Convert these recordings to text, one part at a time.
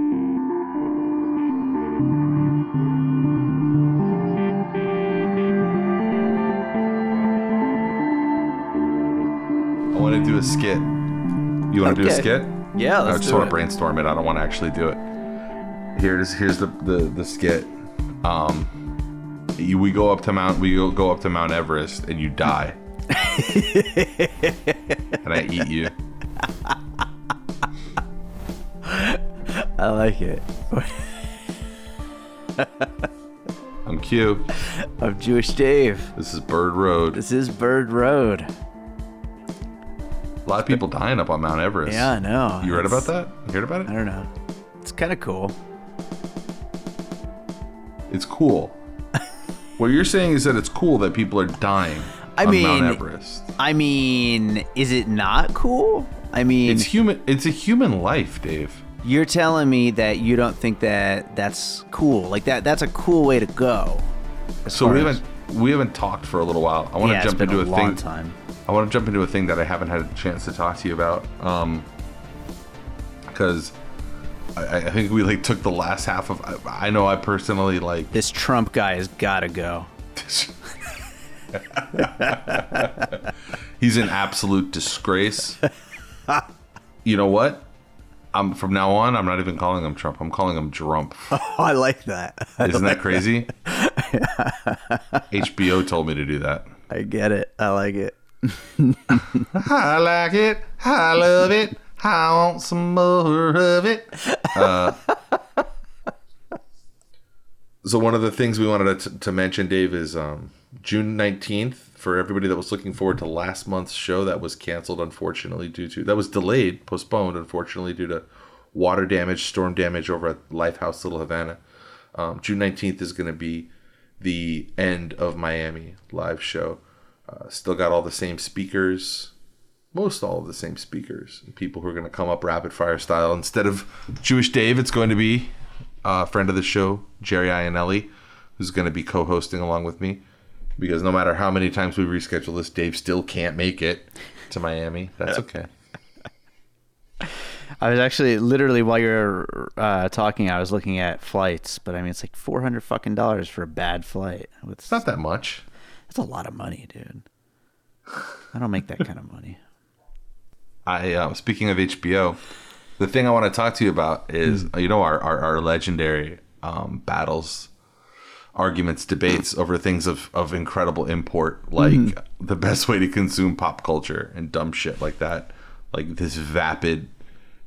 I want to do a skit. You want to do a Okay. skit? Yeah, I let's just do want it. to brainstorm it. I don't want to actually do it. Here's here's the the, the skit. Um, you, we go up to Mount we go, go up to Mount Everest and you die, and I eat you. I like it. I'm Q. I'm Jewish Dave. This is Bird Road. This is Bird Road. A lot of people dying up on Mount Everest. Yeah, I know. You read It's- about that? You heard about it? I don't know. It's kind of cool. It's cool. what you're saying is that it's cool that people are dying I on mean- Mount Everest. I mean, is it not cool? I mean, It's human. It's a human life, Dave. You're telling me that you don't think that that's cool. Like that that's a cool way to go. So we haven't we haven't talked for a little while. I want yeah, to jump into a a, long thing. time. I want to jump into a thing that I haven't had a chance to talk to you about. Um, because I, I think we like took the last half of. I, I know I personally like. This Trump guy has got to go. He's an absolute disgrace. you know what? I'm from now on. I'm not even calling him Trump. I'm calling him Drumpf. Oh, I like that. Isn't that crazy? HBO told me to do that. I get it. I like it. I like it. I love it. I want some more of it. Uh, so one of the things we wanted to, to mention, Dave, is um, June nineteenth. For everybody that was looking forward to last month's show, that was canceled, unfortunately, due to that was delayed, postponed, unfortunately, due to water damage, storm damage over at Lifehouse Little Havana. Um, June nineteenth is going to be the end of Miami live show. Uh, still got all the same speakers, most all of the same speakers people who are going to come up rapid fire style. Instead of Jewish Dave, it's going to be a friend of the show, Jerry Ionelli, who's going to be co-hosting along with me. Because no matter how many times we reschedule this, Dave still can't make it to Miami. That's okay. I was actually literally while you're uh, talking, I was looking at flights, but I mean, it's like four hundred fucking dollars for a bad flight. It's, It's not that much. that's a lot of money, dude. I don't make that kind of money. I uh, speaking of HBO, the thing I want to talk to you about is you know our our, our legendary um, battles, arguments, debates over things of of incredible import, like mm-hmm. the best way to consume pop culture and dumb shit like that, like this vapid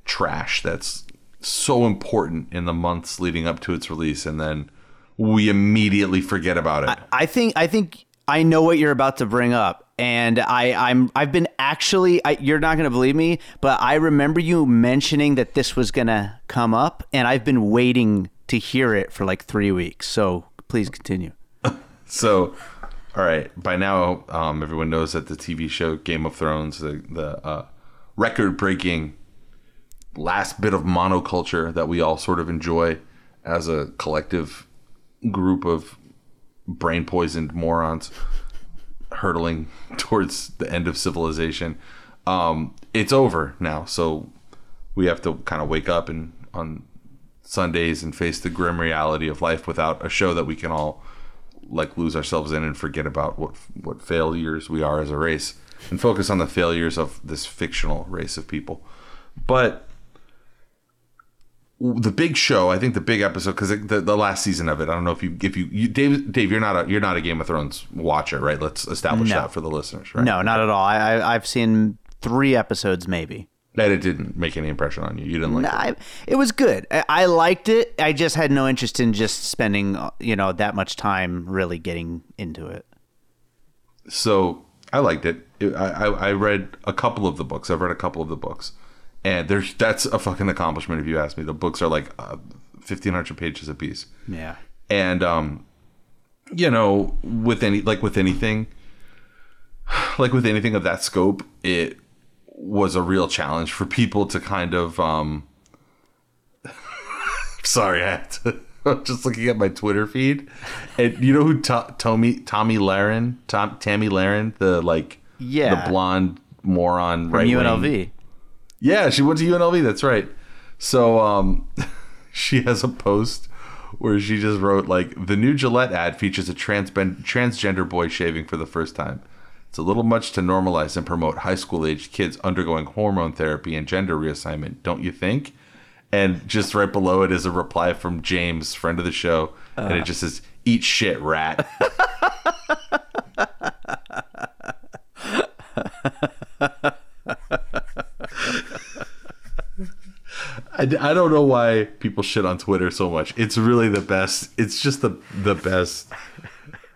trash that's so important in the months leading up to its release, and then we immediately forget about it. I think I think I know what you're about to bring up, and I I'm I've been actually I, you're not gonna believe me, but I remember you mentioning that this was gonna come up, and I've been waiting to hear it for like three weeks. So please continue. So, all right. By now, um, everyone knows that the TV show Game of Thrones, the the uh, record-breaking last bit of monoculture that we all sort of enjoy as a collective group of brain-poisoned morons hurtling towards the end of civilization. Um, it's over now, so we have to kind of wake up and on Sundays and face the grim reality of life without a show that we can all like lose ourselves in and forget about what what failures we are as a race and focus on the failures of this fictional race of people. But the big show, I think the big episode because the, the last season of it, I don't know if you if you, you Dave Dave you're not a you're not a Game of Thrones watcher, right? Let's establish No. that for the listeners, right? No, not at all. I, I I've seen three episodes, maybe. That it didn't make any impression on you. You didn't like No, it. I, it was good. I, I liked it. I just had no interest in just spending, uh, you know, that much time really getting into it. so I liked it. It- I, I I read a couple of the books. I've read a couple of the books, and there's that's a fucking accomplishment if you ask me. The books are like uh, fifteen hundred pages a piece, Yeah. and um, you know, with any like with anything, like with anything of that scope, it was a real challenge for people to kind of um. sorry, I had to. I'm just looking at my Twitter feed, and you know who to- Tommy Tomi Lahren, Tom Tammy Lahren, the like Yeah. the blonde moron From right UNLV. Yeah, she went to UNLV. That's right. So um, she has a post where she just wrote like the new Gillette ad features a trans- transgender boy shaving for the first time. It's a little much to normalize and promote high school age kids undergoing hormone therapy and gender reassignment, don't you think? And just right below it is a reply from James, friend of the show, uh. and it just says, "Eat shit, rat." I, I don't know why people shit on Twitter so much. It's really the best. It's just the the best,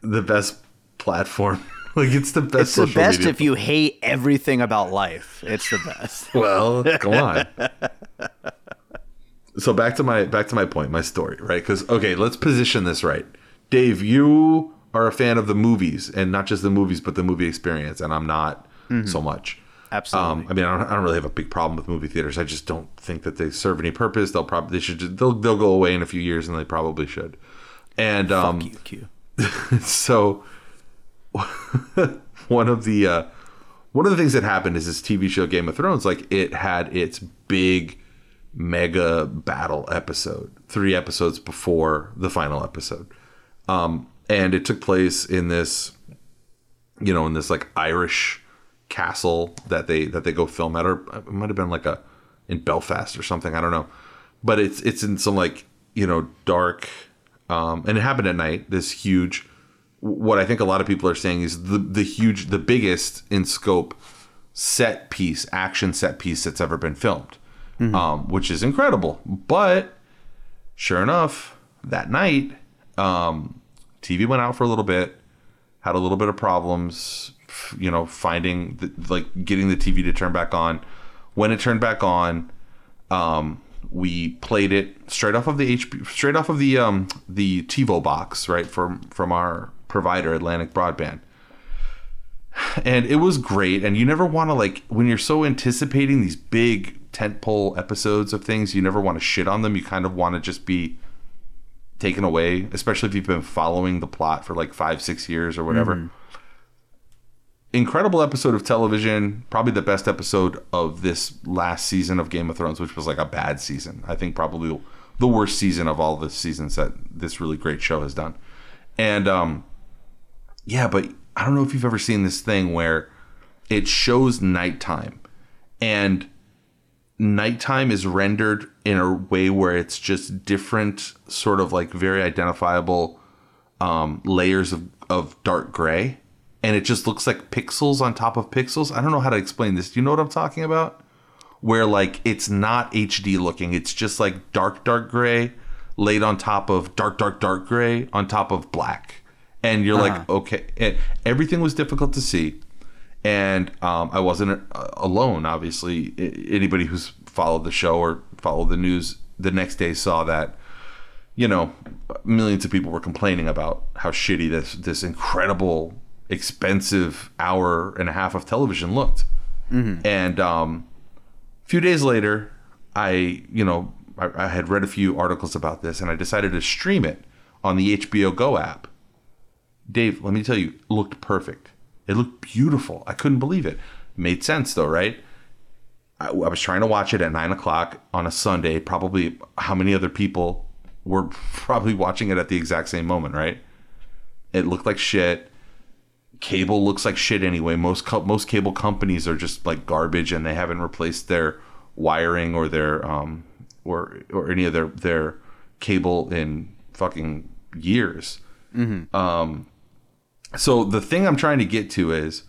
the best platform. like it's the best. It's the best if you hate everything about life. It's the best. well, come on. so back to my back to my point, my story, right? Because okay, let's position this right. Dave, you are a fan of the movies, and not just the movies, but the movie experience, and I'm not mm-hmm. so much. Absolutely. Um, I mean, I don't, I don't, really have a big problem with movie theaters. I just don't think that they serve any purpose. They'll probably they should just, they'll they'll go away in a few years, and they probably should. And um, Fuck you, Q. so one of the uh, one of the things that happened is this TV show Game of Thrones. Like it had its big mega battle episode three episodes before the final episode, um, and it took place in this, you know, in this like Irish castle that they that they go film at, or it might have been like a in Belfast or something. I don't know, but it's it's in some like you know dark, um, and it happened at night. This huge, what I think a lot of people are saying is the the huge, the biggest in scope set piece, action set piece that's ever been filmed, mm-hmm. um, which is incredible. But sure enough, that night, um, TV went out for a little bit, had a little bit of problems you know, finding the, like getting the TV to turn back on. When it turned back on, um, we played it straight off of the HP, straight off of the um, the TiVo box, right from from our provider, Atlantic Broadband. And it was great. And you never want to like when you're so anticipating these big tentpole episodes of things, you never want to shit on them. You kind of want to just be taken away, especially if you've been following the plot for like five, six years or whatever. Mm-hmm incredible episode of television. Probably the best episode of this last season of Game of Thrones, which was like a bad season. I think probably the worst season of all the seasons that this really great show has done. And um, yeah, but I don't know if you've ever seen this thing where it shows nighttime and nighttime is rendered in a way where it's just different, sort of like very identifiable um, layers of, of dark gray and it just looks like pixels on top of pixels. I don't know how to explain this. Do you know what I'm talking about? Where like it's not HD looking, it's just like dark, dark gray laid on top of dark, dark, dark gray on top of black. And you're uh-huh. like, okay. And everything was difficult to see. And um, I wasn't uh, alone, obviously. Anybody who's followed the show or followed the news the next day saw that you know, millions of people were complaining about how shitty this this incredible expensive hour and a half of television looked. Mm-hmm. And um, a few days later, I, you know, I, I, had read a few articles about this and I decided to stream it on the HBO Go app. Dave, let me tell you, it looked perfect. It looked beautiful. I couldn't believe it. Made sense though, right? I, I was trying to watch it at nine o'clock on a Sunday. Probably how many other people were probably watching it at the exact same moment, right? It looked like shit cable looks like shit anyway. Most co- most cable companies are just like garbage, and they haven't replaced their wiring or their um or or any of their their cable in fucking years. Mm-hmm. Um, so the thing I'm trying to get to is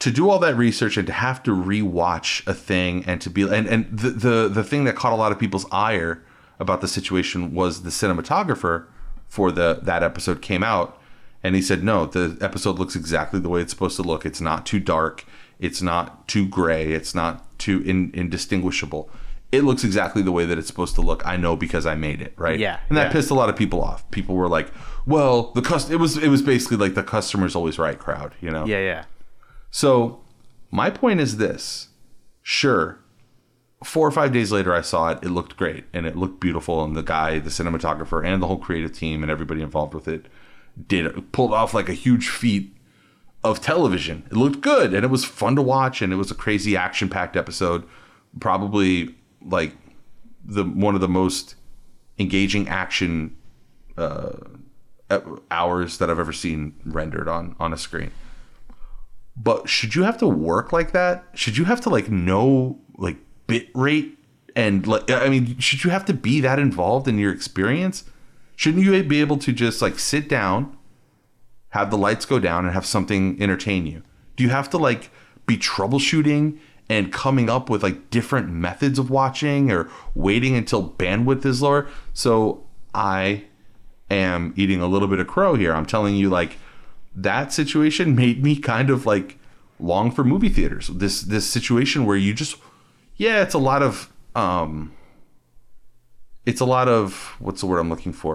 to do all that research and to have to rewatch a thing and to be and and the the the thing that caught a lot of people's ire about the situation was the cinematographer for the that episode came out and he said, no, the episode looks exactly the way it's supposed to look. It's not too dark. It's not too gray. It's not too in, indistinguishable. It looks exactly the way that it's supposed to look. I know because I made it, right? Yeah. And that yeah. pissed a lot of people off. People were like, "Well, the cust it was it was basically like the customer's always right crowd, you know?" Yeah, yeah. So, my point is this. Sure, four or five days later, I saw it. It looked great and it looked beautiful. And the guy, the cinematographer, and the whole creative team and everybody involved with it did pulled off like a huge feat of television. It looked good and it was fun to watch and it was a crazy action packed episode. Probably like the one of the most engaging action uh, hours that I've ever seen rendered on on a screen. But should you have to work like that? Should you have to like know like bit rate and like I mean, should you have to be that involved in your experience? Shouldn't you be able to just like sit down, have the lights go down, and have something entertain you? Do you have to like be troubleshooting and coming up with like different methods of watching or waiting until bandwidth is lower? So I am eating a little bit of crow here. I'm telling you, like that situation made me kind of like long for movie theaters. This this situation where you just yeah, it's a lot of um it's a lot of what's the word I'm looking for?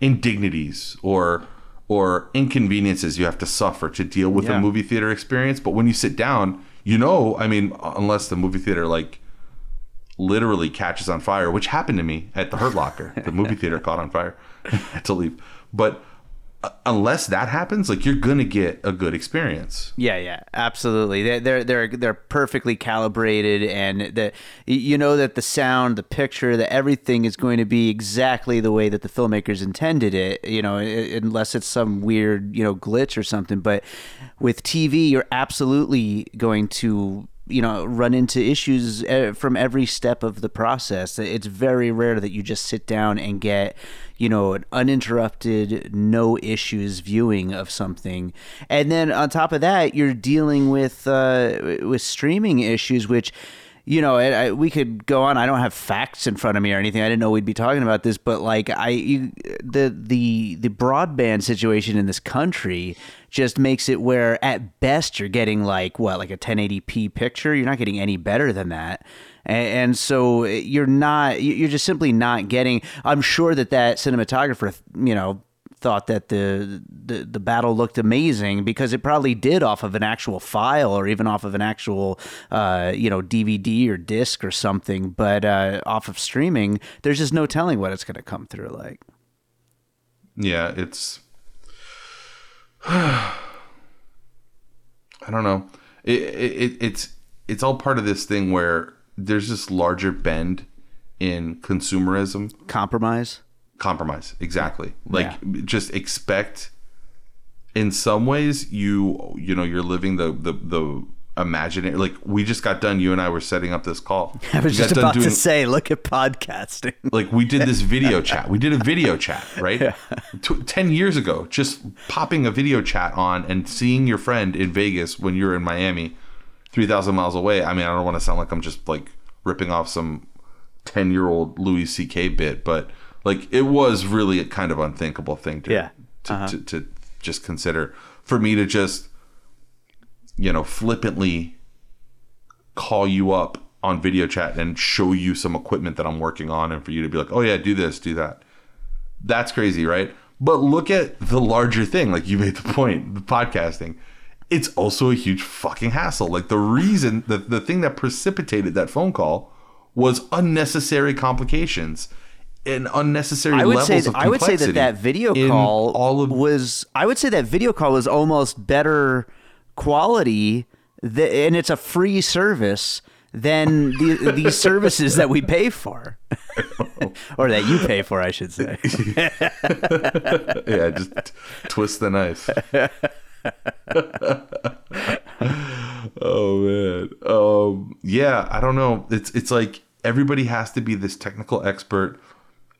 Indignities or or inconveniences you have to suffer to deal with Yeah. a movie theater experience. But when you sit down, you know, I mean, unless the movie theater like literally catches on fire, which happened to me at the Hurt Locker. The movie theater caught on fire. I had to leave. But unless that happens, like you're gonna get a good experience. Yeah, yeah, absolutely. They're they're they're, they're perfectly calibrated, and the you know that the sound, the picture, that everything is going to be exactly the way that the filmmakers intended it. You know, unless it's some weird you know glitch or something. But with TV, you're absolutely going to you know run into issues uh, from every step of the process. It's very rare that you just sit down and get you know an uninterrupted no issues viewing of something. And then on top of that you're dealing with uh, with streaming issues which you know, I, I, we could go on. I don't have facts in front of me or anything. I didn't know we'd be talking about this, but like I, you, the the the broadband situation in this country just makes it where at best you're getting like what, like a 1080p picture. You're not getting any better than that, and, and so eh, you're not. You're just simply not getting. I'm sure that that cinematographer, you know, thought that the, the the battle looked amazing because it probably did off of an actual file or even off of an actual uh, you know DVD or disc or something. But uh, off of streaming, there's just no telling what it's going to come through like. Yeah, it's. I don't know. It, it it's it's all part of this thing where there's this larger bend in consumerism Compromise. Compromise. Exactly. Like just expect in some ways you you know you're living the the the imaginary like we just got done you and i were setting up this call. I was We just about to say, look at podcasting. like we did this video chat. We did a video chat right? Tw 10 years ago just popping a video chat on and seeing your friend in vegas when you're in miami 3000 miles away. I mean i don't want to sound like i'm just like ripping off some 10 year old louis ck bit but like it was really a kind of unthinkable thing to Yeah. to, Uh-huh. to, to just consider for me to just you know flippantly call you up on video chat and show you some equipment that I'm working on and for you to be like, "Oh yeah, do this, do that." That's crazy, right? But look at the larger thing, like you made the point, the podcasting. It's also a huge fucking hassle. Like the reason the the thing that precipitated that phone call was unnecessary complications and unnecessary I would levels say of I would say that that video call all of was I would say that video call was almost better quality th- and it's a free service than the, these services that we pay for or that you pay for I should say. yeah, just twist the knife. oh man. Um yeah, I don't know. It's it's like everybody has to be this technical expert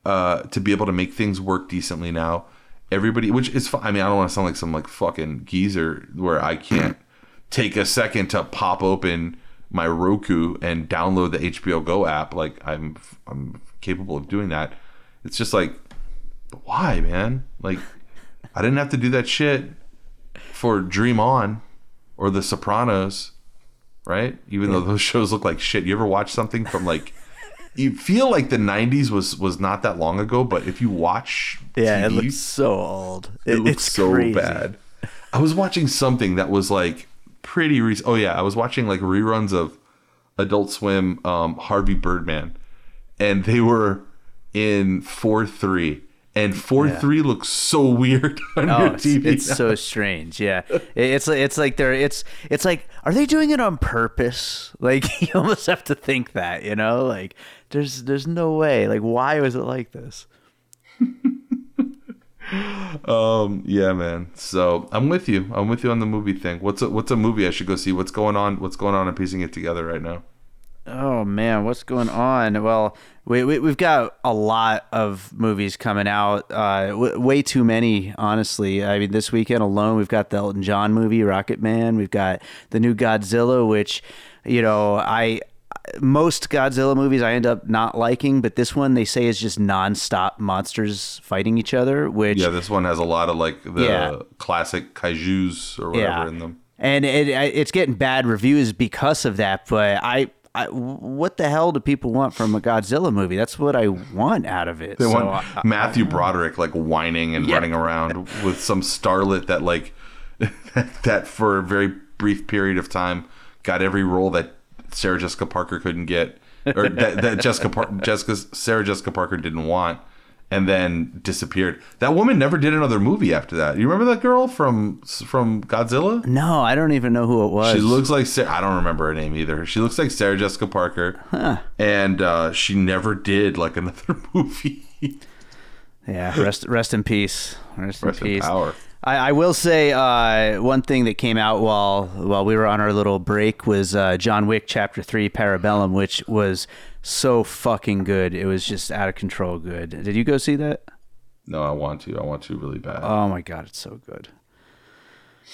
uh to be able to make things work decently now. Everybody which is fine. I mean, I don't want to sound like some like fucking geezer where I can't take a second to pop open my Roku and download the HBO Go app like I'm I'm capable of doing that. It's just like why, man? Like, I didn't have to do that shit for Dream On or The Sopranos, right? Even though those shows look like shit. You ever watch something from like, you feel like the '90s was was not that long ago, but if you watch, Yeah, it looks so old. it looks so crazy. bad. I was watching something that was like pretty recent. Oh yeah, I was watching like reruns of Adult Swim, um, Harvey Birdman, and they were in four three, and four three looks so weird on Oh, your TV. it's so strange. Yeah, it's like it's like they're it's it's like are they doing it on purpose? Like you almost have to think that you know, like there's there's no way. Like why was it like this? um, yeah, man. So I'm with you. I'm with you on the movie thing. What's a what's a movie I should go see? What's going on? What's going on? I'm piecing it together right now. Oh man, what's going on? Well, we, we have got a lot of movies coming out. Uh, w- way too many, honestly. I mean, this weekend alone, we've got the Elton John movie, Rocketman. We've got the new Godzilla, which, you know, I most Godzilla movies I end up not liking, but this one they say is just nonstop monsters fighting each other. Which yeah, this one has a lot of like the yeah. classic kaiju's or whatever yeah. in them, and it, it's getting bad reviews because of that. But I I, what the hell do people want from a Godzilla movie? That's what I want out of it. They so want I, Matthew Broderick like whining and yeah. running around with some starlet that like that for a very brief period of time got every role that Sarah Jessica Parker couldn't get, or that, that Jessica Par- Jessica Sarah Jessica Parker didn't want and then disappeared. That woman never did another movie after that. You remember that girl from from Godzilla? No, I don't even know who it was. She looks like Sarah, I don't remember her name either. She looks like Sarah Jessica Parker, huh. and uh, she never did like another movie. yeah, rest rest in peace. Rest, rest in peace. In power. I, I will say uh, one thing that came out while while we were on our little break was uh, John Wick Chapter Three Parabellum, which was so fucking good. It was just out of control good. Did you go see that? No, I want to. I want to really bad. Oh my god, it's so good.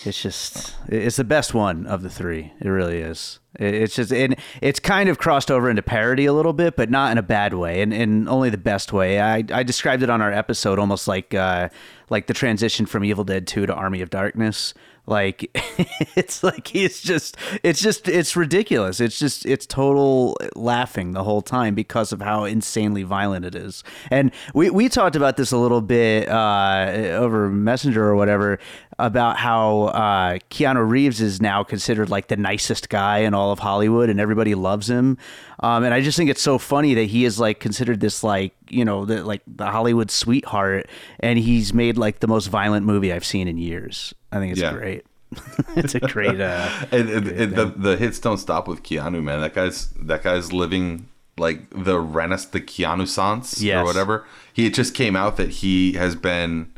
It's just it's the best one of the three. It really is. It's just and it's kind of crossed over into parody a little bit, but not in a bad way, and in only the best way. I, I described it on our episode almost like uh, like the transition from Evil Dead Two to Army of Darkness, like it's like he's just it's just it's ridiculous. It's just it's total laughing the whole time because of how insanely violent it is. And we we talked about this a little bit uh, over Messenger or whatever about how uh, Keanu Reeves is now considered like the nicest guy in all of Hollywood and everybody loves him. Um, and I just think it's so funny that he is like considered this like you know the like the Hollywood sweetheart, and he's made like the most violent movie I've seen in years. I think it's yeah. great. it's a great. Uh, and, and, and the the hits don't stop with Keanu, man. That guy's that guy's living like the Renaissance, the Keanu Sans yes. or whatever. He it just came out that he has been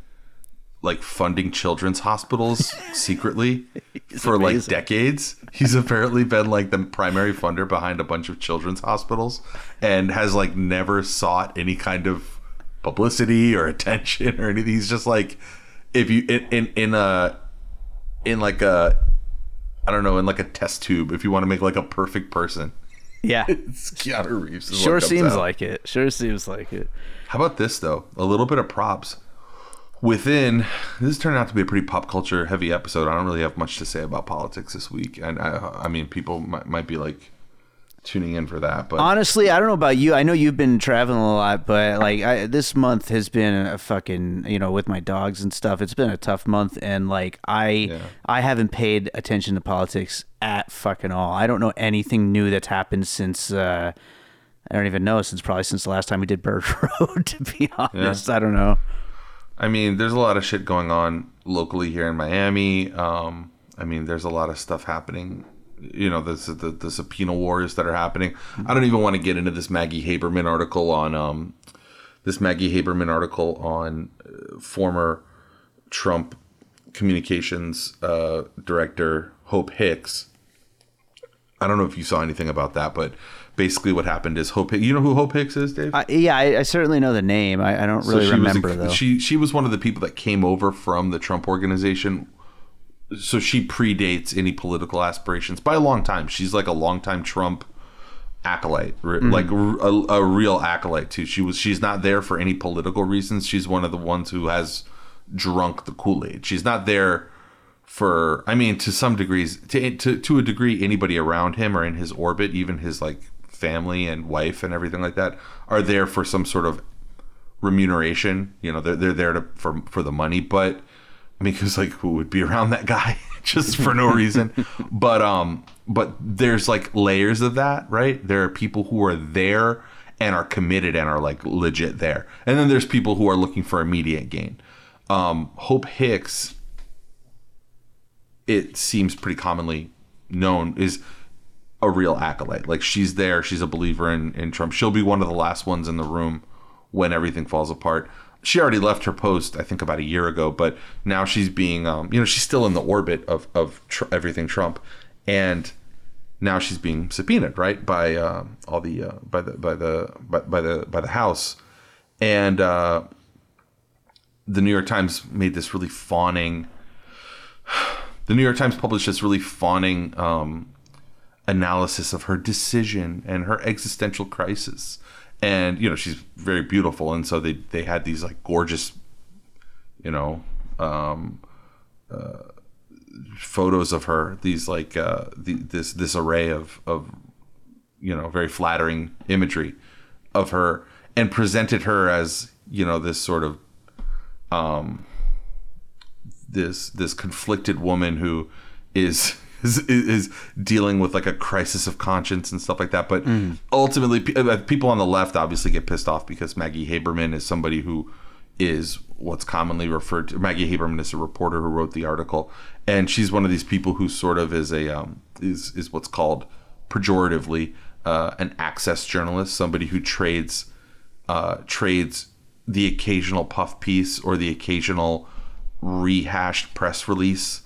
like funding children's hospitals secretly for amazing. like decades. He's apparently been like the primary funder behind a bunch of children's hospitals and has like never sought any kind of publicity or attention or anything. He's just like if you in in, in a in like a I don't know in like a test tube if you want to make like a perfect person. Yeah, it's Keanu Reeves. Sure seems out. like it. Sure seems like it. How about this though? A little bit of props within this turned out to be a pretty pop culture heavy episode. I don't really have much to say about politics this week, and I, I mean, people might, might be like tuning in for that. But honestly, I don't know about you. I know you've been traveling a lot, but like I, this month has been a fucking you know with my dogs and stuff. It's been a tough month, and like I yeah. I haven't paid attention to politics at fucking all. I don't know anything new that's happened since. Uh, I don't even know since probably since the last time we did Bird Road. To be honest, yeah. I don't know. I mean, there's a lot of shit going on locally here in Miami. Um, I mean, there's a lot of stuff happening. You know, the, the, the subpoena wars that are happening. I don't even want to get into this Maggie Haberman article on um, this Maggie Haberman article on uh, former Trump communications uh, director Hope Hicks. I don't know if you saw anything about that, but basically what happened is Hope. You know who Hope Hicks is, Dave? Uh, yeah, I, I, certainly know the name. I, I don't really so remember a, though. She she was one of the people that came over from the Trump organization. So she predates any political aspirations by a long time. She's like a longtime Trump acolyte, mm-hmm. like a, a real acolyte too. She was. She's not there for any political reasons. She's one of the ones who has drunk the Kool Aid. She's not there for i mean to some degrees to, to to a degree anybody around him or in his orbit even his like family and wife and everything like that are there for some sort of remuneration. You know, they're they're there to for for the money, but I mean, because like who would be around that guy just for no reason? but um, but there's like layers of that, right? There are people who are there and are committed and are like legit there, and then there's people who are looking for immediate gain. Um, Hope Hicks, it seems pretty commonly known is a real acolyte. Like she's there, she's a believer in, in Trump. She'll be one of the last ones in the room when everything falls apart. She already left her post, I think, about a year ago, but now she's being, um, you know, she's still in the orbit of of tr- everything Trump, and now she's being subpoenaed, right, by uh, all the uh, by the by the by, by the by the House, and uh, the New York Times made this really fawning. The New York Times published this really fawning um, analysis of her decision and her existential crisis, and you know she's very beautiful, and so they they had these like gorgeous, you know. Um, uh, photos of her these like uh the, this this array of of you know very flattering imagery of her and presented her as you know this sort of um this this conflicted woman who is is, is dealing with like a crisis of conscience and stuff like that but ultimately uh, people on the left obviously get pissed off because Maggie Haberman is somebody who is what's commonly referred to Maggie Haberman is a reporter who wrote the article and she's one of these people who sort of is a um, is is what's called pejoratively uh, an access journalist somebody who trades uh, trades the occasional puff piece or the occasional rehashed press release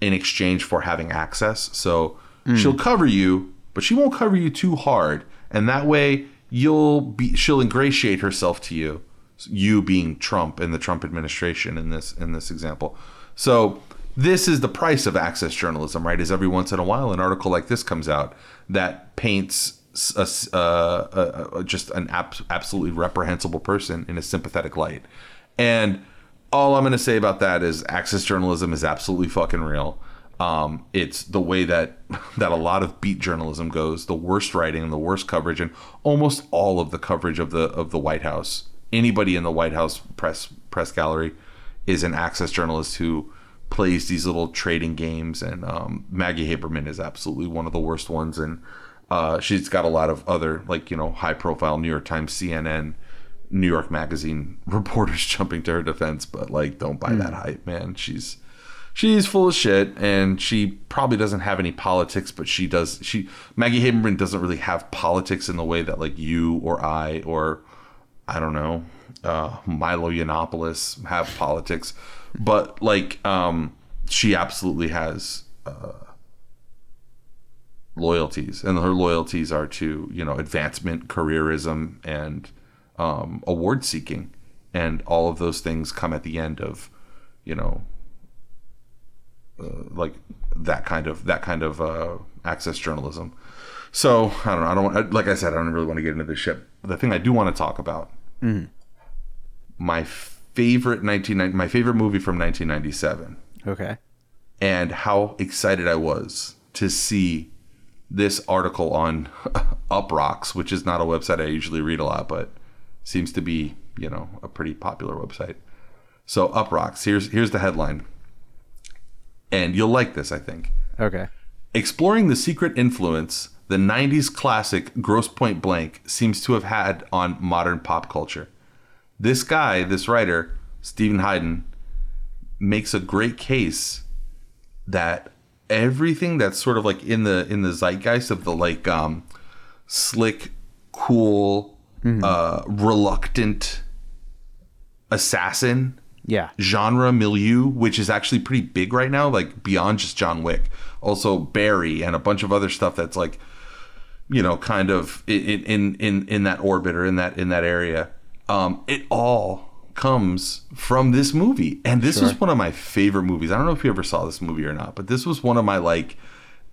in exchange for having access. So she'll cover you, but she won't cover you too hard, and that way you'll be she'll ingratiate herself to you, you being Trump and the Trump administration in this in this example. So this is the price of access journalism, right? Is every once in a while an article like this comes out that paints a, uh, a- a- just an ab- absolutely reprehensible person in a sympathetic light, and all I'm going to say about that is access journalism is absolutely fucking real. Um, it's the way that that a lot of beat journalism goes. The worst writing and the worst coverage, and almost all of the coverage of the of the White House. Anybody in the White House press press gallery is an access journalist who plays these little trading games. And um, Maggie Haberman is absolutely one of the worst ones. And uh, she's got a lot of other like you know high profile New York Times, CNN, New York Magazine reporters jumping to her defense, but like, don't buy that hype, man. She's she's full of shit, and she probably doesn't have any politics, but she does. She Maggie Haberman doesn't really have politics in the way that like you or I or I don't know uh, Milo Yiannopoulos have politics, but like um, she absolutely has Uh, loyalties, and her loyalties are to you know advancement, careerism, and um, award seeking, and all of those things come at the end of you know uh, like that kind of that kind of uh, access journalism. So I don't know. I don't want, like I said. I don't really want to get into this shit. The thing I do want to talk about, my favorite 1990, my favorite movie from 1997 Okay. and how excited I was to see this article on Uproxx, which is not a website I usually read a lot, but seems to be, you know, a pretty popular website. So Uproxx. here's here's the headline. And you'll like this, I think. Okay. Exploring the secret influence the 90s classic Grosse Point Blank seems to have had on modern pop culture. This guy, this writer, Steven Hyden, makes a great case that everything that's sort of like in the in the zeitgeist of the like um slick, cool, uh reluctant assassin Yeah. genre milieu, which is actually pretty big right now, like beyond just John Wick. Also Barry and a bunch of other stuff that's like, you know, kind of in in in, in that orbit or in that in that area. Um, it all comes from this movie, and this was one of my favorite movies. I don't know if you ever saw this movie or not, but this was one of my like.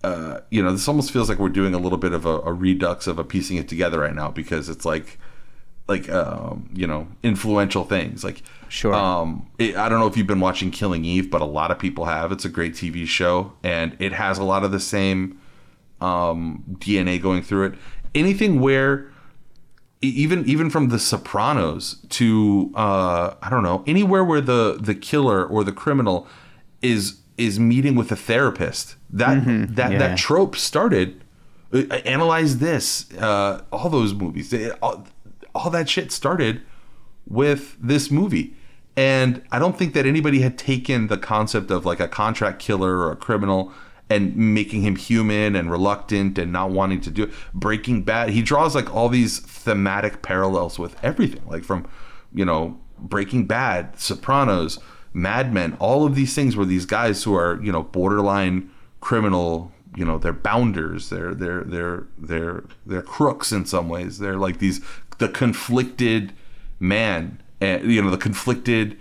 Uh, you know, this almost feels like we're doing a little bit of a, a redux of a piecing it together right now because it's like, like um, you know, influential things. Like, Sure. um, it, I don't know if you've been watching Killing Eve, but a lot of people have. It's a great TV show, and it has a lot of the same um, DNA going through it. Anything where, even even from The Sopranos to uh, I don't know, anywhere where the the killer or the criminal is is meeting with a therapist. That that yeah. that trope started. uh, Analyze this. Uh, all those movies. All, all that shit started with this movie. And I don't think that anybody had taken the concept of like a contract killer or a criminal and making him human and reluctant and not wanting to do it. Breaking Bad, he draws like all these thematic parallels with everything, like from, you know, Breaking Bad, Sopranos, Mad Men, all of these things where these guys who are, you know, borderline criminal, you know, they're bounders, they're they're they're they're they're crooks in some ways. They're like these the conflicted man, and you know, the conflicted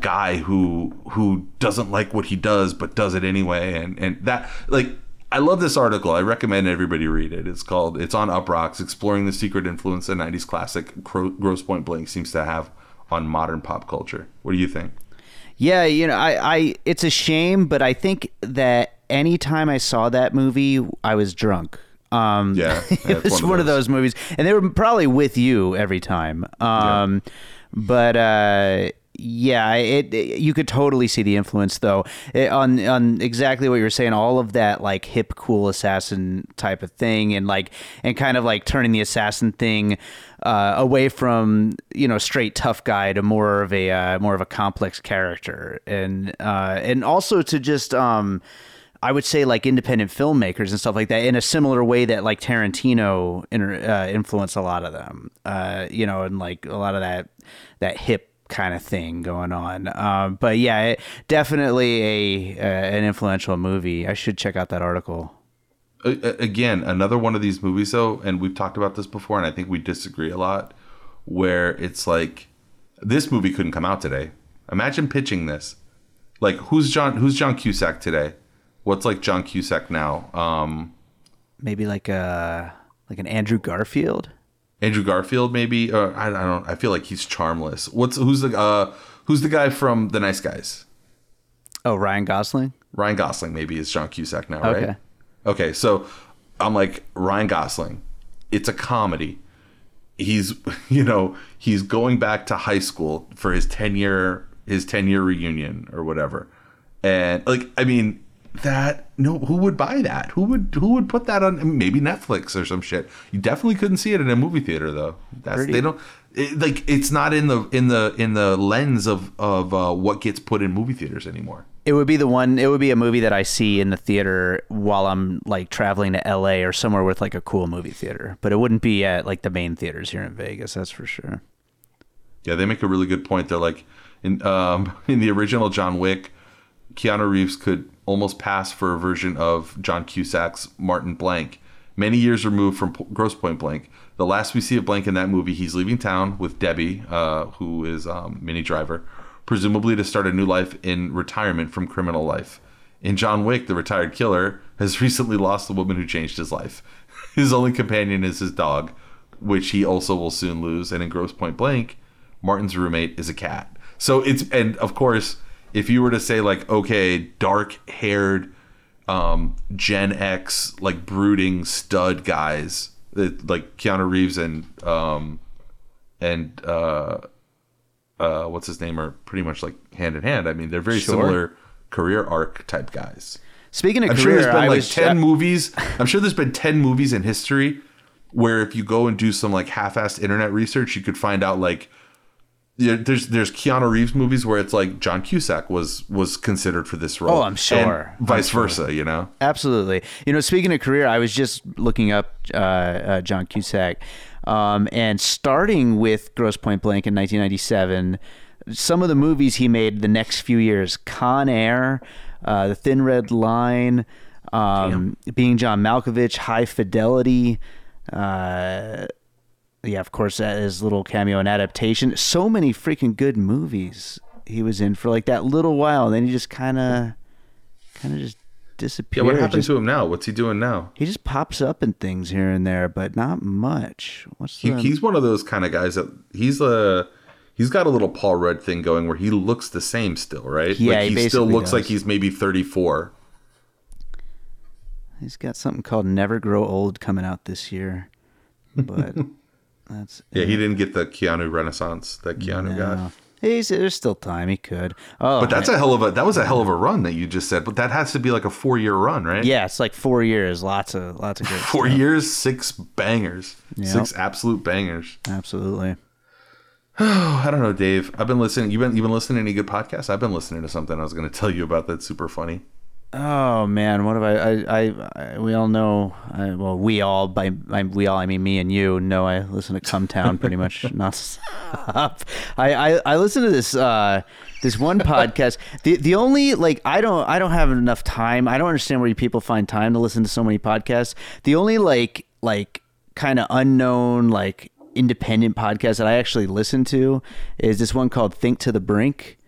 guy who who doesn't like what he does but does it anyway and and that like I love this article. I recommend everybody read it. It's called it's on Uproxx exploring the secret influence a 90s classic Grosse Point Blank seems to have on modern pop culture. What do you think? Yeah, you know, I, I it's a shame, but I think that anytime I saw that movie, I was drunk. Um, yeah, it was one, of, those. movies, and they were probably with you every time. Um, yeah. But uh, yeah, it, it, you could totally see the influence though it, on on exactly what you were saying. All of that like hip, cool assassin type of thing, and like and kind of like turning the assassin thing uh, away from you know straight tough guy to more of a uh, more of a complex character, and uh, and also to just. Um, I would say like independent filmmakers and stuff like that in a similar way that like Tarantino inter, uh, influenced a lot of them, uh, you know, and like a lot of that that hip kind of thing going on. Um, but yeah, it, definitely a uh, an influential movie. I should check out that article. Again, another one of these movies, though, and we've talked about this before, and I think we disagree a lot. Where it's like, this movie couldn't come out today. Imagine pitching this. Like, who's John? Who's John Cusack today? What's like John Cusack now? Um, Maybe like a like an Andrew Garfield. Andrew Garfield, maybe. Uh, I, I, don't. I feel like he's charmless. What's who's the uh, who's the guy from The Nice Guys? Oh, Ryan Gosling. Ryan Gosling maybe is John Cusack now, right? Okay. Okay, so I'm like Ryan Gosling. It's a comedy. He's you know he's going back to high school for his ten year his ten year reunion or whatever, and like I mean that no who would buy that? Who would who would put that on maybe netflix or some shit. You definitely couldn't see it in a movie theater though. That's Pretty. they don't it, like it's not in the in the in the lens of of uh, what gets put in movie theaters anymore. It would be the one it would be a movie that i see in the theater while i'm like traveling to la or somewhere with like a cool movie theater. But it wouldn't be at like the main theaters here in vegas that's for sure. Yeah they make a really good point. They're like in um in the original john wick keanu reeves could almost pass for a version of John Cusack's Martin Blank. Many years removed from Grosse Point Blank. The last we see of Blank in that movie, he's leaving town with Debbie, uh, who is um, Minnie Driver, presumably to start a new life in retirement from criminal life. In John Wick, the retired killer has recently lost the woman who changed his life. His only companion is his dog, which he also will soon lose. And in Grosse Point Blank, Martin's roommate is a cat. So it's and of course if you were to say like okay dark haired um, gen x like brooding stud guys like keanu reeves and um, and uh, uh, what's his name are pretty much like hand in hand i mean they're very sure. similar career arc type guys speaking of i'm career, sure there's been I like was, 10 movies i'm sure there's been 10 movies in history where if you go and do some like half-assed internet research you could find out like yeah, there's there's Keanu Reeves movies where it's like John Cusack was was considered for this role. Oh, I'm sure. Vice I'm versa, sure. you know. Absolutely. You know, speaking of career, I was just looking up uh, uh, John Cusack, um, and starting with Grosse Point Blank in 1997. Some of the movies he made the next few years: Con Air, uh, The Thin Red Line, um, Being John Malkovich, High Fidelity. Uh, yeah, of course, that is little cameo and adaptation. So many freaking good movies he was in for like that little while, and then he just kind of, kind of just disappeared. Yeah, what happened just, to him now? What's he doing now? He just pops up in things here and there, but not much. What's he, he's one of those kind of guys that he's a. He's got a little Paul Rudd thing going where he looks the same still, right? Yeah, like he, he still looks does. like he's maybe 34. He's got something called Never Grow Old coming out this year. But That's yeah. It. He didn't get the Keanu Renaissance that Keanu no. got. He's there's still time. He could. Oh, but that's man. a hell of a that was a hell of a run that you just said. But that has to be like a four year run, right? Yeah, it's like four years. Lots of lots of good. four stuff. years, six bangers, yep. six absolute bangers. Absolutely. Oh, I don't know, Dave. I've been listening. You've been you've been listening to any good podcasts? I've been listening to something I was going to tell you about that's super funny. Oh man, what have I? I, I, I we all know. I, well, we all by, by we all I mean me and you know I listen to Come Town pretty much nonstop. I, I I listen to this uh this one podcast. The the only like I don't I don't have enough time. I don't understand where people find time to listen to so many podcasts. The only like like kind of unknown like independent podcast that I actually listen to is this one called Think to the Brink.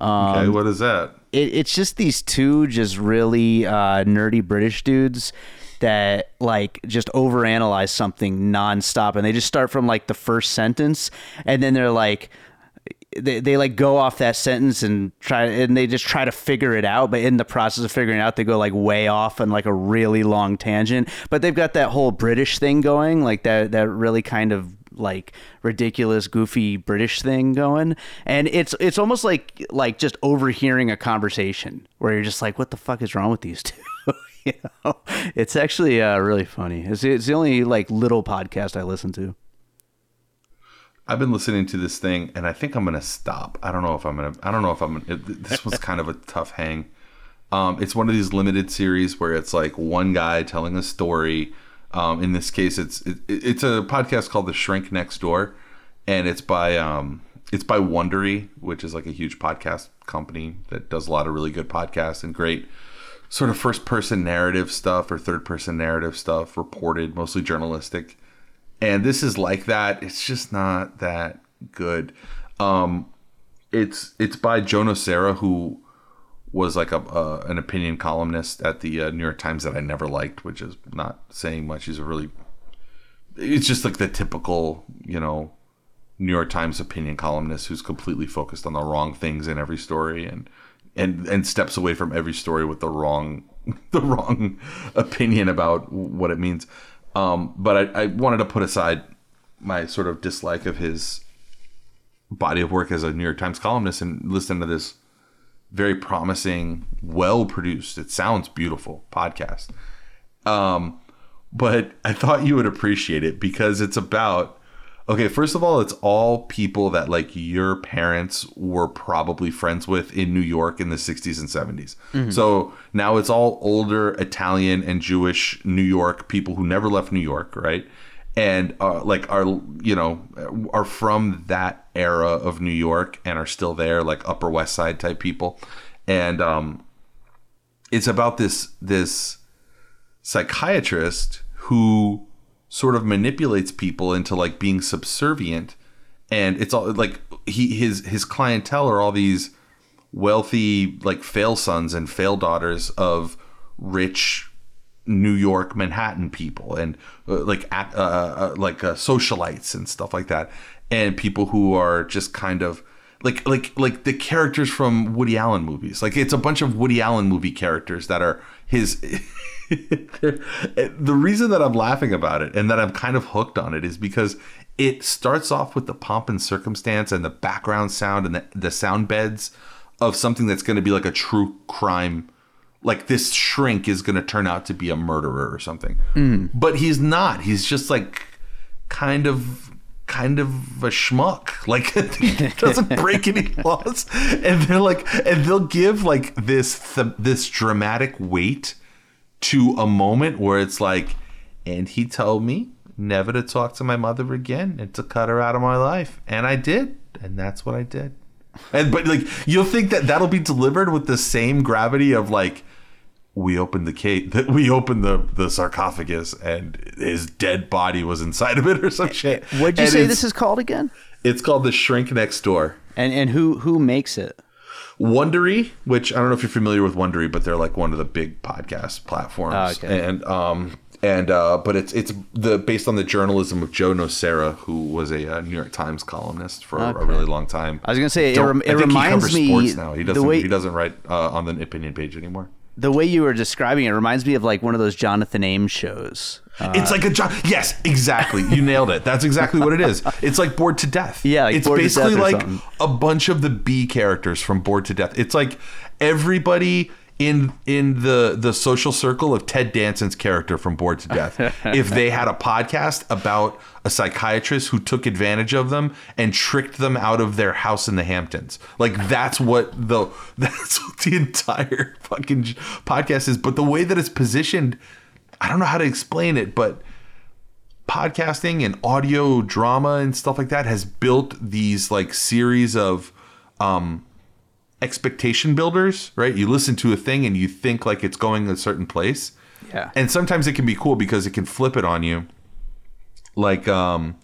Um, Okay, what is that? It, it's just these two just really uh, nerdy British dudes that like just overanalyze something nonstop, and they just start from like the first sentence, and then they're like. They, they like go off that sentence and try and they just try to figure it out but in the process of figuring it out they go like way off on like a really long tangent but they've got that whole british thing going like that that really kind of like ridiculous goofy british thing going and it's it's almost like like just overhearing a conversation where you're just like what the fuck is wrong with these two you know it's actually uh, really funny it's, it's the only like little podcast i listen to I've been listening to this thing, and I think I'm gonna stop. I don't know if I'm gonna. I don't know if I'm. Gonna, it, this was kind of a tough hang. Um, it's one of these limited series where it's like one guy telling a story. Um, in this case, it's it, it's a podcast called The Shrink Next Door, and it's by um, it's by Wondery, which is like a huge podcast company that does a lot of really good podcasts and great sort of first person narrative stuff or third person narrative stuff, reported mostly journalistic and this is like that. It's just not that good. Um, it's it's by Joe Nocera, who was like a uh, an opinion columnist at the uh, New York Times that I never liked, which is not saying much. He's a really it's just like the typical you know New York Times opinion columnist who's completely focused on the wrong things in every story and and and steps away from every story with the wrong the wrong opinion about what it means. Um, but I, I wanted to put aside my sort of dislike of his body of work as a New York Times columnist and listen to this very promising, well produced, it sounds beautiful podcast. Um, but I thought you would appreciate it because it's about okay, first of all, it's all people that like your parents were probably friends with in New York in the 60s and 70s. So now it's all older Italian and Jewish New York people who never left New York, right? And like are you know are from that era of New York and are still there, like Upper West Side type people, and um, it's about this this psychiatrist who sort of manipulates people into like being subservient. And it's all like he his his clientele are all these wealthy like fail sons and fail daughters of rich New York Manhattan people and uh, like ac- uh, uh, like uh, socialites and stuff like that. And people who are just kind of like like like the characters from Woody Allen movies. Like it's a bunch of Woody Allen movie characters that are his the reason that I'm laughing about it and that I'm kind of hooked on it is because it starts off with the pomp and circumstance and the background sound and the, the sound beds of something that's going to be like a true crime like this shrink is going to turn out to be a murderer or something. Mm. But he's not. He's just like kind of kind of a schmuck. Like he doesn't break any laws. And they're like and they'll give like this th- this dramatic weight to a moment where it's like and he told me never to talk to my mother again and to cut her out of my life. And i did. And that's what i did and but like you'll think that that'll be delivered with the same gravity of like we opened the case that we opened the the sarcophagus and his dead body was inside of it or some shit what'd you And say this is called again it's called the shrink next door and and who who makes it Wondery, which I don't know if you're familiar with Wondery, but they're like one of the big podcast platforms. Oh, okay. And um and uh but it's it's the based on the journalism of Joe Nocera, who was a uh, New York Times columnist for a Okay. really long time. I was gonna say, it Don't- rem- it I think he reminds covers me sports now. He doesn't way- he doesn't write uh, on the opinion page anymore. the way you were describing it reminds me of like one of those Jonathan Ames shows. Uh, it's like a job. Yes, exactly. You nailed it. That's exactly what it is. It's like Bored to Death. Yeah, like it's basically like something. a bunch of the B characters from Bored to Death. It's like everybody in in the the social circle of Ted Danson's character from Bored to Death. if they had a podcast about a psychiatrist who took advantage of them and tricked them out of their house in the Hamptons. Like that's what the that's what the entire fucking podcast is, but the way that it's positioned, I don't know how to explain it, but podcasting and audio drama and stuff like that has built these like series of um expectation builders, right? You listen to a thing and you think like it's going a certain place. Yeah. And sometimes it can be cool because it can flip it on you. Like um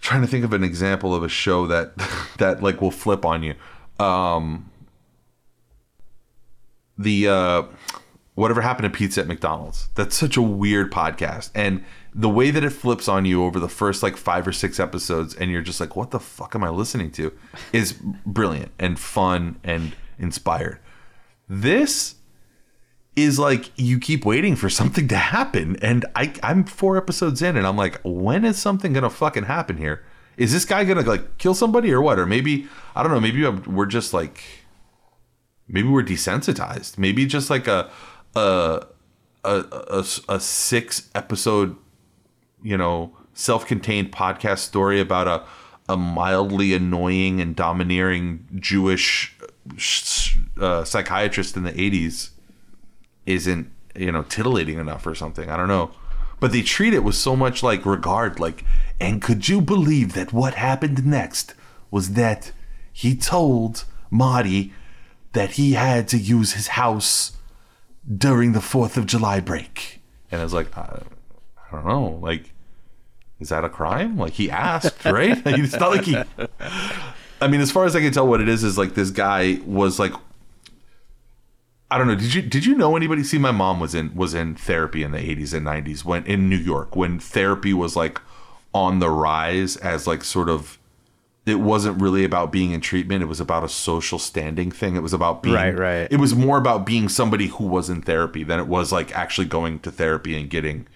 trying to think of an example of a show that that like will flip on you. Um the uh whatever happened to pizza at McDonald's. That's such a weird podcast. And the way that it flips on you over the first like five or six episodes and you're just like what the fuck am i listening to? is brilliant and fun and inspired. This is like you keep waiting for something to happen and i i'm four episodes in and i'm like when is something gonna fucking happen here? Is this guy gonna like kill somebody or what? Or maybe i don't know maybe we're just like maybe we're desensitized. Maybe just like a a a, a, a six episode you know, self-contained podcast story about a a mildly annoying and domineering Jewish uh, psychiatrist in the 80s isn't, you know, titillating enough or something. I don't know. But they treat it with so much like regard like and could you believe that what happened next was that he told Marty that he had to use his house during the 4th of July break. And I was like, I, I don't know, like is that a crime? Like he asked, right? like, it's not like he. I mean, as far as I can tell, what it is is like this guy was like. I don't know. Did you did you know anybody? See, my mom was in was in therapy in the eighties and nineties when in New York when therapy was like on the rise as like sort of. It wasn't really about being in treatment. It was about a social standing thing. It was about being right, right. It was more about being somebody who was in therapy than it was like actually going to therapy and getting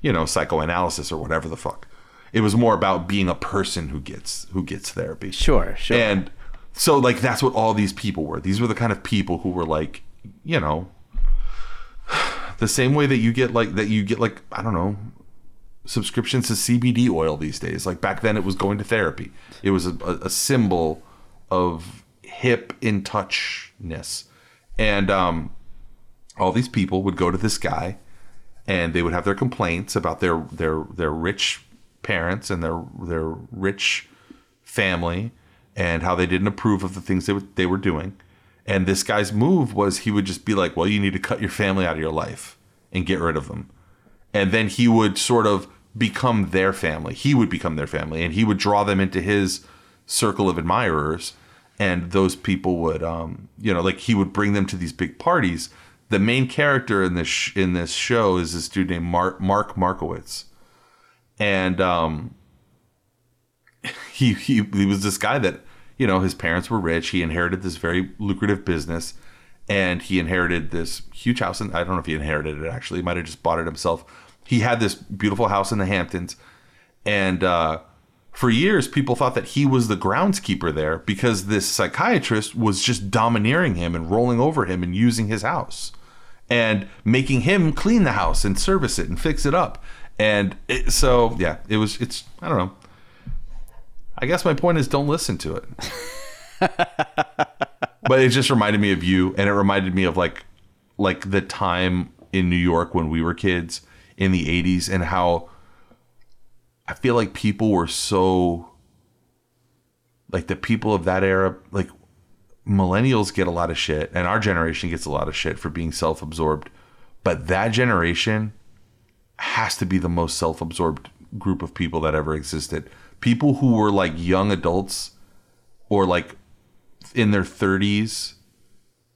you know, psychoanalysis or whatever the fuck. It was more about being a person who gets who gets therapy. Sure, sure. And so like that's what all these people were. These were the kind of people who were like, you know, the same way that you get like that you get like I don't know, subscriptions to CBD oil these days. Like back then it was going to therapy. It was a, a symbol of hip in touchness. And um all these people would go to this guy and they would have their complaints about their their their rich parents and their their rich family and how they didn't approve of the things they, they were doing. And this guy's move was he would just be like, "Well, you need to cut your family out of your life and get rid of them." And then he would sort of become their family. He would become their family and he would draw them into his circle of admirers and those people would um, you know, like he would bring them to these big parties the main character in this sh- in this show is this dude named Mark Mark Markowitz, and um, he, he he was this guy that you know his parents were rich. He inherited this very lucrative business, and he inherited this huge house. And I don't know if he inherited it actually. He might have just bought it himself. He had this beautiful house in the Hamptons, and uh, for years people thought that he was the groundskeeper there because this psychiatrist was just domineering him and rolling over him and using his house and making him clean the house and service it and fix it up. And it, so, yeah, it was, it's, I don't know. I guess my point is don't listen to it. but it just reminded me of you and it reminded me of like, like the time in New York when we were kids in the 80s and how I feel like people were so, like the people of that era, like millennials get a lot of shit and our generation gets a lot of shit for being self-absorbed. But that generation has to be the most self-absorbed group of people that ever existed. People who were like young adults or like in their 30s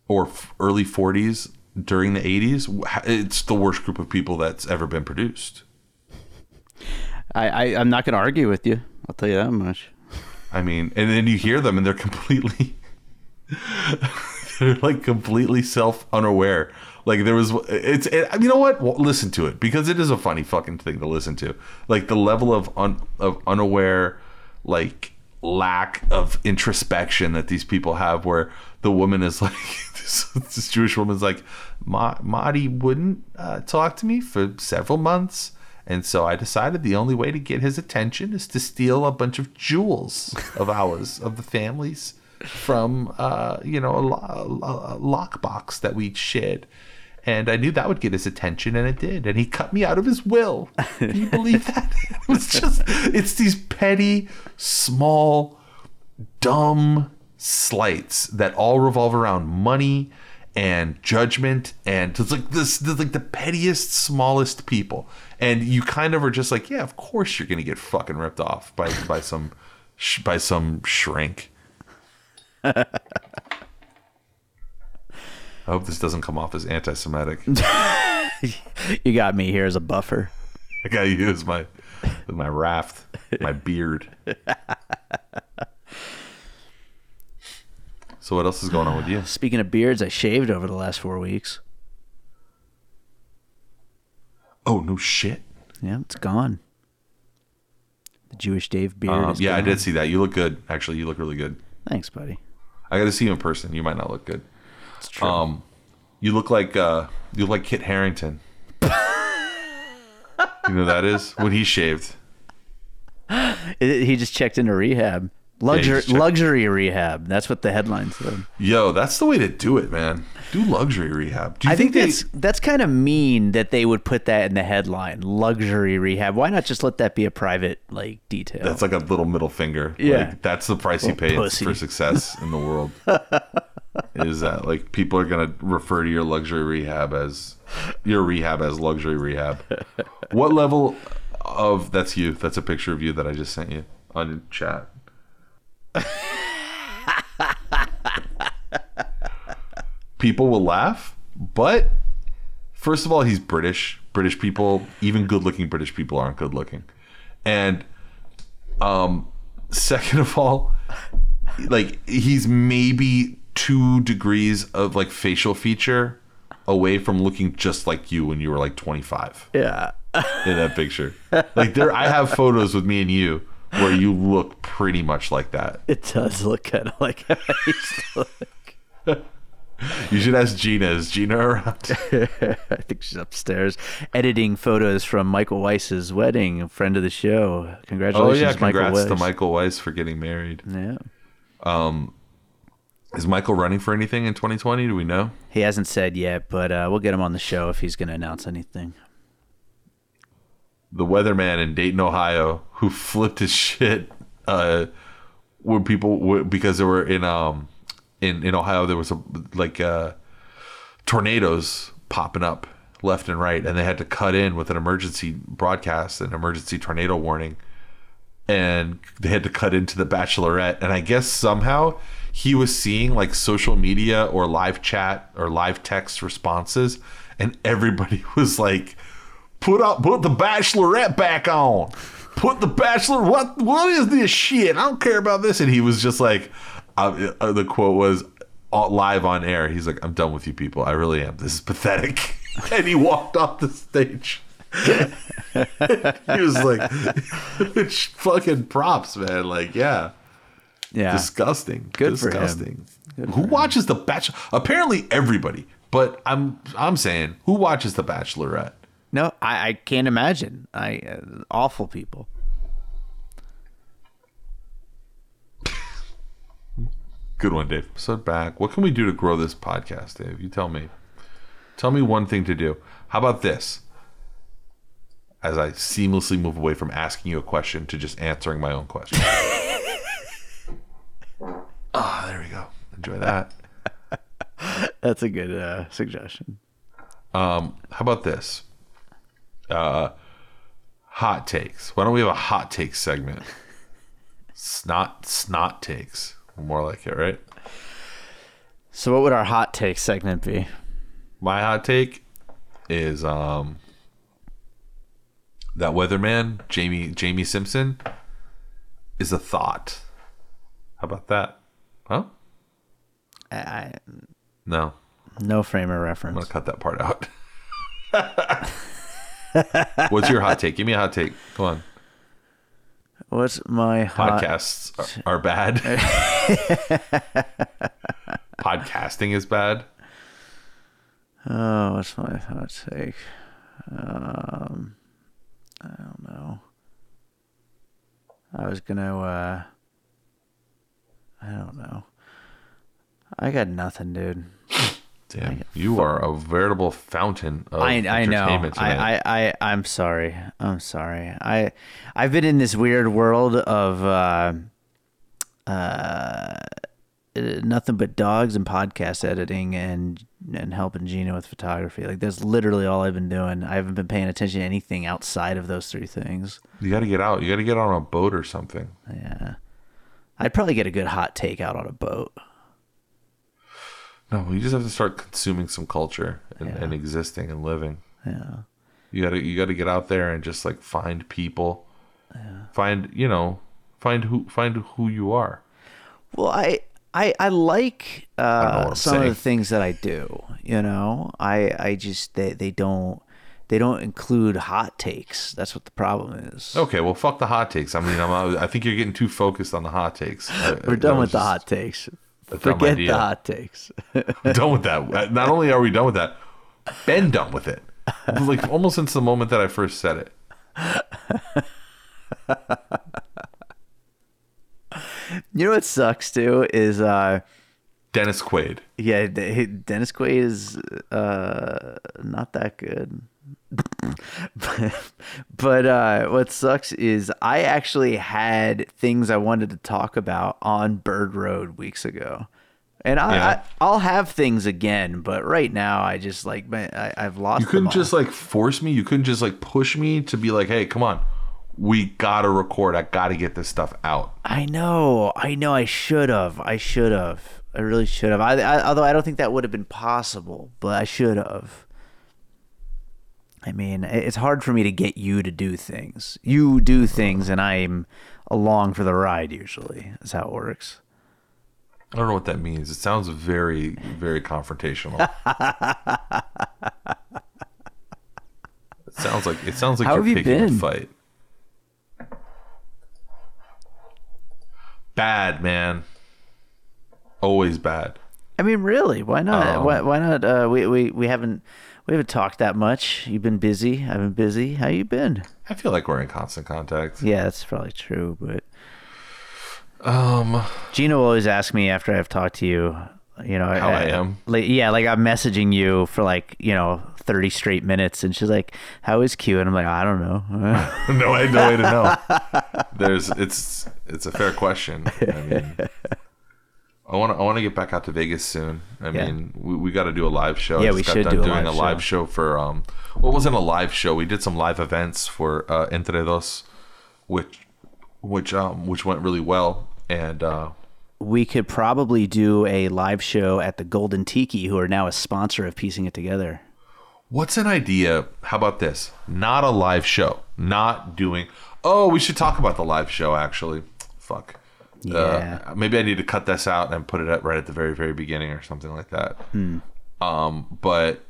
or early 40s during the 80s it's the worst group of people that's ever been produced I, I i'm not going to argue with you i'll tell you that much i mean and then you hear them and they're completely they're like completely self unaware. Like there was, it's it, you know what? Well, listen to it because it is a funny fucking thing to listen to. Like the level of un, of unaware, like lack of introspection that these people have, where the woman is like, this, this Jewish woman's like, Ma- Marty wouldn't uh, talk to me for several months. And so I decided the only way to get his attention is to steal a bunch of jewels of ours, of the families, from, uh, you know, a, lo- a lockbox that we shared. And I knew that would get his attention, and it did. And he cut me out of his will. Can you believe that? It was just, it's these petty, small, dumb slights that all revolve around money and judgment and it's like this, this like the pettiest smallest people and you kind of are just like yeah of course you're gonna get fucking ripped off by by some sh- by some shrink i hope this doesn't come off as anti-semitic You got me here as a buffer. i gotta use my my raft my beard so what else is going on with you Speaking of beards, I shaved over the last four weeks. oh no shit Yeah, it's gone. The Jewish Dave beard. Um, yeah, I did see that. You look good. Actually, you look really good. Thanks, buddy. I got to see you in person. You might not look good. It's true. Um, you look like uh, you look like Kit Harington. you know who that is when he shaved. It- he just checked into rehab. Luxury, checked- luxury rehab. That's what the headline said. Yo, that's the way to do it, man. Do luxury rehab. Do you I think, they? that's that's kind of mean that they would put that in the headline. Luxury rehab. Why not just let that be a private like detail? That's like a little middle finger. Yeah. Like, that's the price you pay for success in the world. is that like people are gonna refer to your luxury rehab as your rehab as luxury rehab? what level of that's you? That's a picture of you that I just sent you on chat. people will laugh, but first of all, he's British. British people, even good-looking British people, aren't good-looking, and um, second of all, like he's maybe two degrees of like facial feature away from looking just like you when you were like 25 yeah. in that picture. Like there, I have photos with me and you where you look pretty much like that. It does look kind of like how I used to look. You should ask Gina. Is Gina around? I think she's upstairs editing photos from Michael Weiss's wedding. A friend of the show. Congratulations, oh yeah, Michael congrats Weiss. to Michael Weiss for getting married. Yeah. Um, Is Michael running for anything in 2020? Do we know? He hasn't said yet, but uh, we'll get him on the show if he's going to announce anything. the weatherman in Dayton, Ohio, who flipped his shit uh, when people were, because there were in um in in Ohio there was a like uh, tornadoes popping up left and right, and they had to cut in with an emergency broadcast, an emergency tornado warning, and they had to cut into the Bachelorette, and I guess somehow he was seeing like social media or live chat or live text responses, and everybody was like put up put the bachelorette back on. Put the bachelor what what is this shit? I don't care about this. And he was just like uh, uh, the quote was uh, live on air. He's like i'm done with you people. I really am. This is pathetic. And he walked off the stage. He was like fucking props man. Like yeah Yeah. disgusting Good for him. disgusting who watches the bachelor apparently everybody but i'm i'm saying who watches the bachelorette no, I, I can't imagine. I uh, awful people. Good one, Dave. So back. What can we do to grow this podcast, Dave? You tell me. Tell me one thing to do. How about this? As I seamlessly move away from asking you a question to just answering my own question. Ah, there we go. Enjoy that. That's a good uh, suggestion. Um, how about this? Uh, hot takes. Why don't we have a hot take segment? Snot, snot takes. More like it, right? So, what would our hot take segment be? My hot take is um that weatherman Jamie Jamie Simpson is a thought. How about that? Huh? I, I, No, no frame of reference. I'm gonna cut that part out. What's your hot take? Give me a hot take. Come on. What's my hot? Podcasts are, are bad. Podcasting is bad. Oh, what's my hot take? Um, I don't know. I was gonna. uh I don't know. I got nothing, dude. Damn, you are a veritable fountain of I I know. I, I I I'm sorry. I'm sorry. I I've been in this weird world of uh uh nothing but dogs and podcast editing and and helping Gina with photography. Like that's literally all I've been doing. I haven't been paying attention to anything outside of those three things. you got to get out. You got to get on a boat or something. Yeah. I'd probably get a good hot take out on a boat. No, you just have to start consuming some culture and, Yeah. and existing and living. Yeah. You gotta you gotta get out there and just like find people, find you know, find who find who you are. Well, I I I like uh, I'm some of the things that I do. You know, I I just they they don't they don't include hot takes. That's what the problem is. Okay, well, fuck the hot takes. I mean, I'm, I think you're getting too focused on the hot takes. I- We're done with the hot takes. Forget the hot takes. Done with that. Not only are we done with that, been done with it. Like almost since the moment that I first said it. you know what sucks too is uh Dennis Quaid. yeah Dennis Quaid is uh not that good. but uh, what sucks is I actually had things I wanted to talk about on Bird Road weeks ago, and I, Yeah. I I'll have things again. But right now, I just like man, I, I've lost. You couldn't just like force me. You couldn't just like push me to be like, hey, come on, we gotta record. I gotta get this stuff out. I know, I know. I should have. I should have. I really should have. I, I, although I don't think that would have been possible, but I should have. I mean, it's hard for me to get you to do things. You do things, and I'm along for the ride. Usually, is how it works. I don't know what that means. It sounds very, very confrontational. it sounds like it sounds like How you're you picking been? a fight. Bad man. Always bad. I mean, really? Why not? Um, why, why not? Uh, we, we we haven't we haven't talked that much. You've been busy. I've been busy. How you been? I feel like we're in constant contact. Yeah, that's probably true. But Um, Gina will always ask me after I've talked to you. You know How I am? Like, yeah, like I'm messaging you for like you know 30 straight minutes, and she's like, "How is Q?" And I'm like, "I don't know." no, I had no way to know. There's, it's, it's a fair question. I mean, I want to, I want to get back out to Vegas soon. I Yeah. mean, we, we got to do a live show. Yeah, we got should done do a doing live a live show for um, well, wasn't a live show. We did some live events for uh, Entre Dos, which, which um, which went really well, and uh, we could probably do a live show at the Golden Tiki, who are now a sponsor of Piecing It Together. What's an idea? How about this? Not a live show. Not doing. Oh, we should talk about the live show. Actually, fuck. Yeah. Uh, maybe I need to cut this out and put it at right at the very very beginning or something like that. Um, but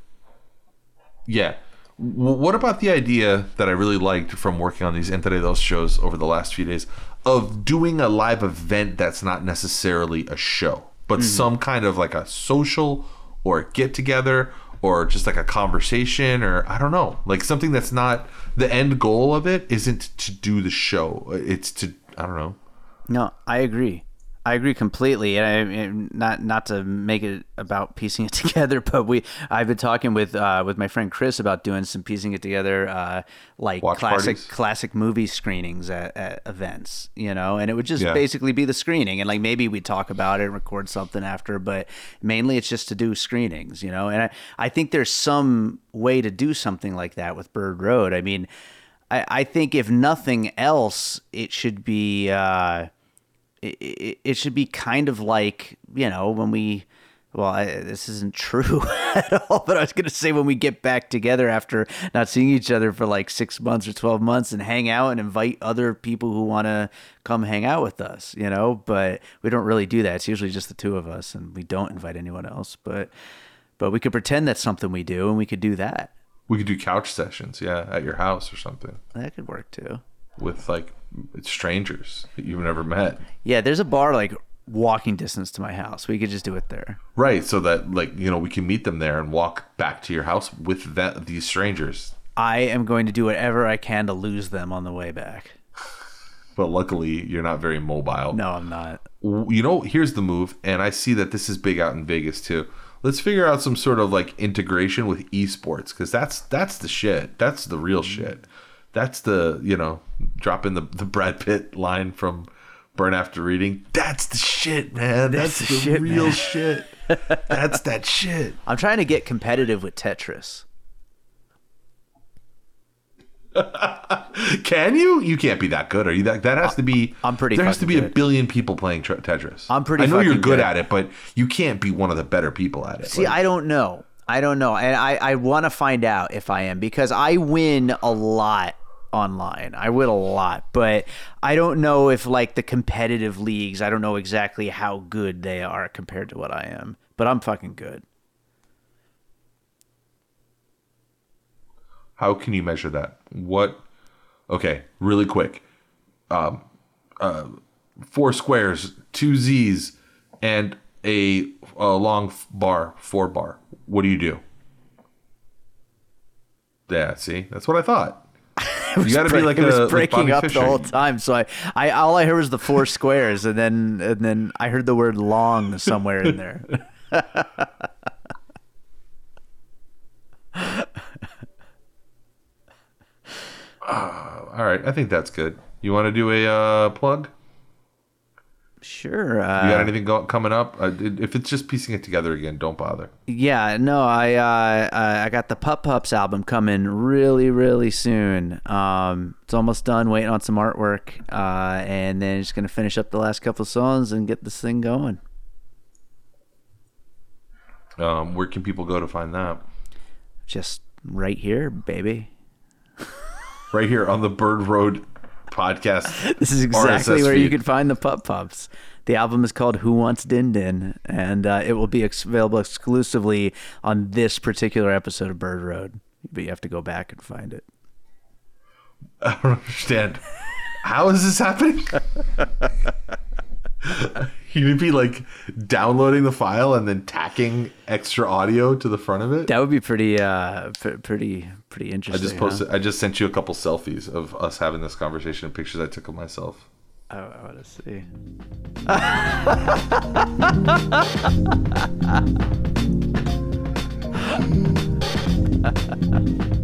yeah. W- what about the idea that I really liked from working on these Entre Dos shows over the last few days of doing a live event that's not necessarily a show, but some kind of like a social or a get together or just like a conversation or I don't know, like something that's not the end goal of it isn't to do the show. It's to I don't know. No, I agree. I agree completely, and I, not not to make it about piecing it together, but we I've been talking with uh, with my friend Chris about doing some piecing it together, uh, like Watch classic parties? classic movie screenings at, at events, you know, and it would just Yeah. basically be the screening, and like maybe we talk about it and record something after, but mainly it's just to do screenings, you know, and I I think there's some way to do something like that with Bird Road. I mean, I I think if nothing else, it should be. Uh, it, it, should be kind of like you know when we well I, this isn't true at all but i was going to say when we get back together after not seeing each other for like six months or 12 months and hang out and invite other people who want to come hang out with us you know? But we don't really do that. It's usually just the two of us and we don't invite anyone else. But but we could pretend that's something we do and we could do that We could do couch sessions, yeah, at your house or something that could work too with like strangers that you've never met. Yeah, there's a bar like walking distance to my house. We could just do it there. Right, so that like you know we can meet them there and walk back to your house with that these strangers. I am going to do whatever I can to lose them on the way back. But luckily, you're not very mobile. No, I'm not. You know, here's the move, and I see that this is big out in Vegas too. Let's figure out some sort of like integration with esports because that's that's the shit. That's the real mm-hmm. shit. That's the you know dropping the the Brad Pitt line from Burn After Reading. That's the shit, man. That's, That's the, the shit, real man. shit. That's that shit. I'm trying to get competitive with Tetris. Can you? You can't be that good. Are you that? That has to be. I'm pretty There has to be a billion people playing tre- Tetris. I'm pretty I know you're good good. at it, but you can't be one of the better people at it. See, I don't know. I don't know. And I, I want to find out if I am because I win a lot online. I win a lot, but I don't know if like the competitive leagues, I don't know exactly how good they are compared to what I am. But I'm fucking good. How can you measure that? What? Okay, really quick. Um, uh, four squares, two Z's, and a, a long bar, four bar. What do you do? Yeah, see, that's what I thought. You got to be like it was a like breaking Bobby up Fischer. the whole time. So I, I all I heard was the four squares, and then and then I heard the word long somewhere in there. All right, I think that's good. You want to do a uh, plug? Sure. You got Uh, anything go- coming up? Uh, if it's just piecing it together again, don't bother. yeah. No. I uh, I I got the Pup Pups album coming really really soon. Um, it's almost done. Waiting on some artwork. Uh, and then just gonna finish up the last couple songs and get this thing going. Um, where can people go to find that? Just right here, baby. Right here on the Bird Road podcast. This is exactly RSS where you can find the Pup Pups. The album is called Who Wants Din Din, and uh, it will be ex- available exclusively on this particular episode of Bird Road. But you have to go back and find it. I don't understand. How is this happening? You'd be like downloading the file and then tacking extra audio to the front of it. That would be pretty, uh, p- pretty, pretty interesting. I just posted. I just sent you a couple selfies of us having this conversation pictures I took of myself. Huh? I, I want to see.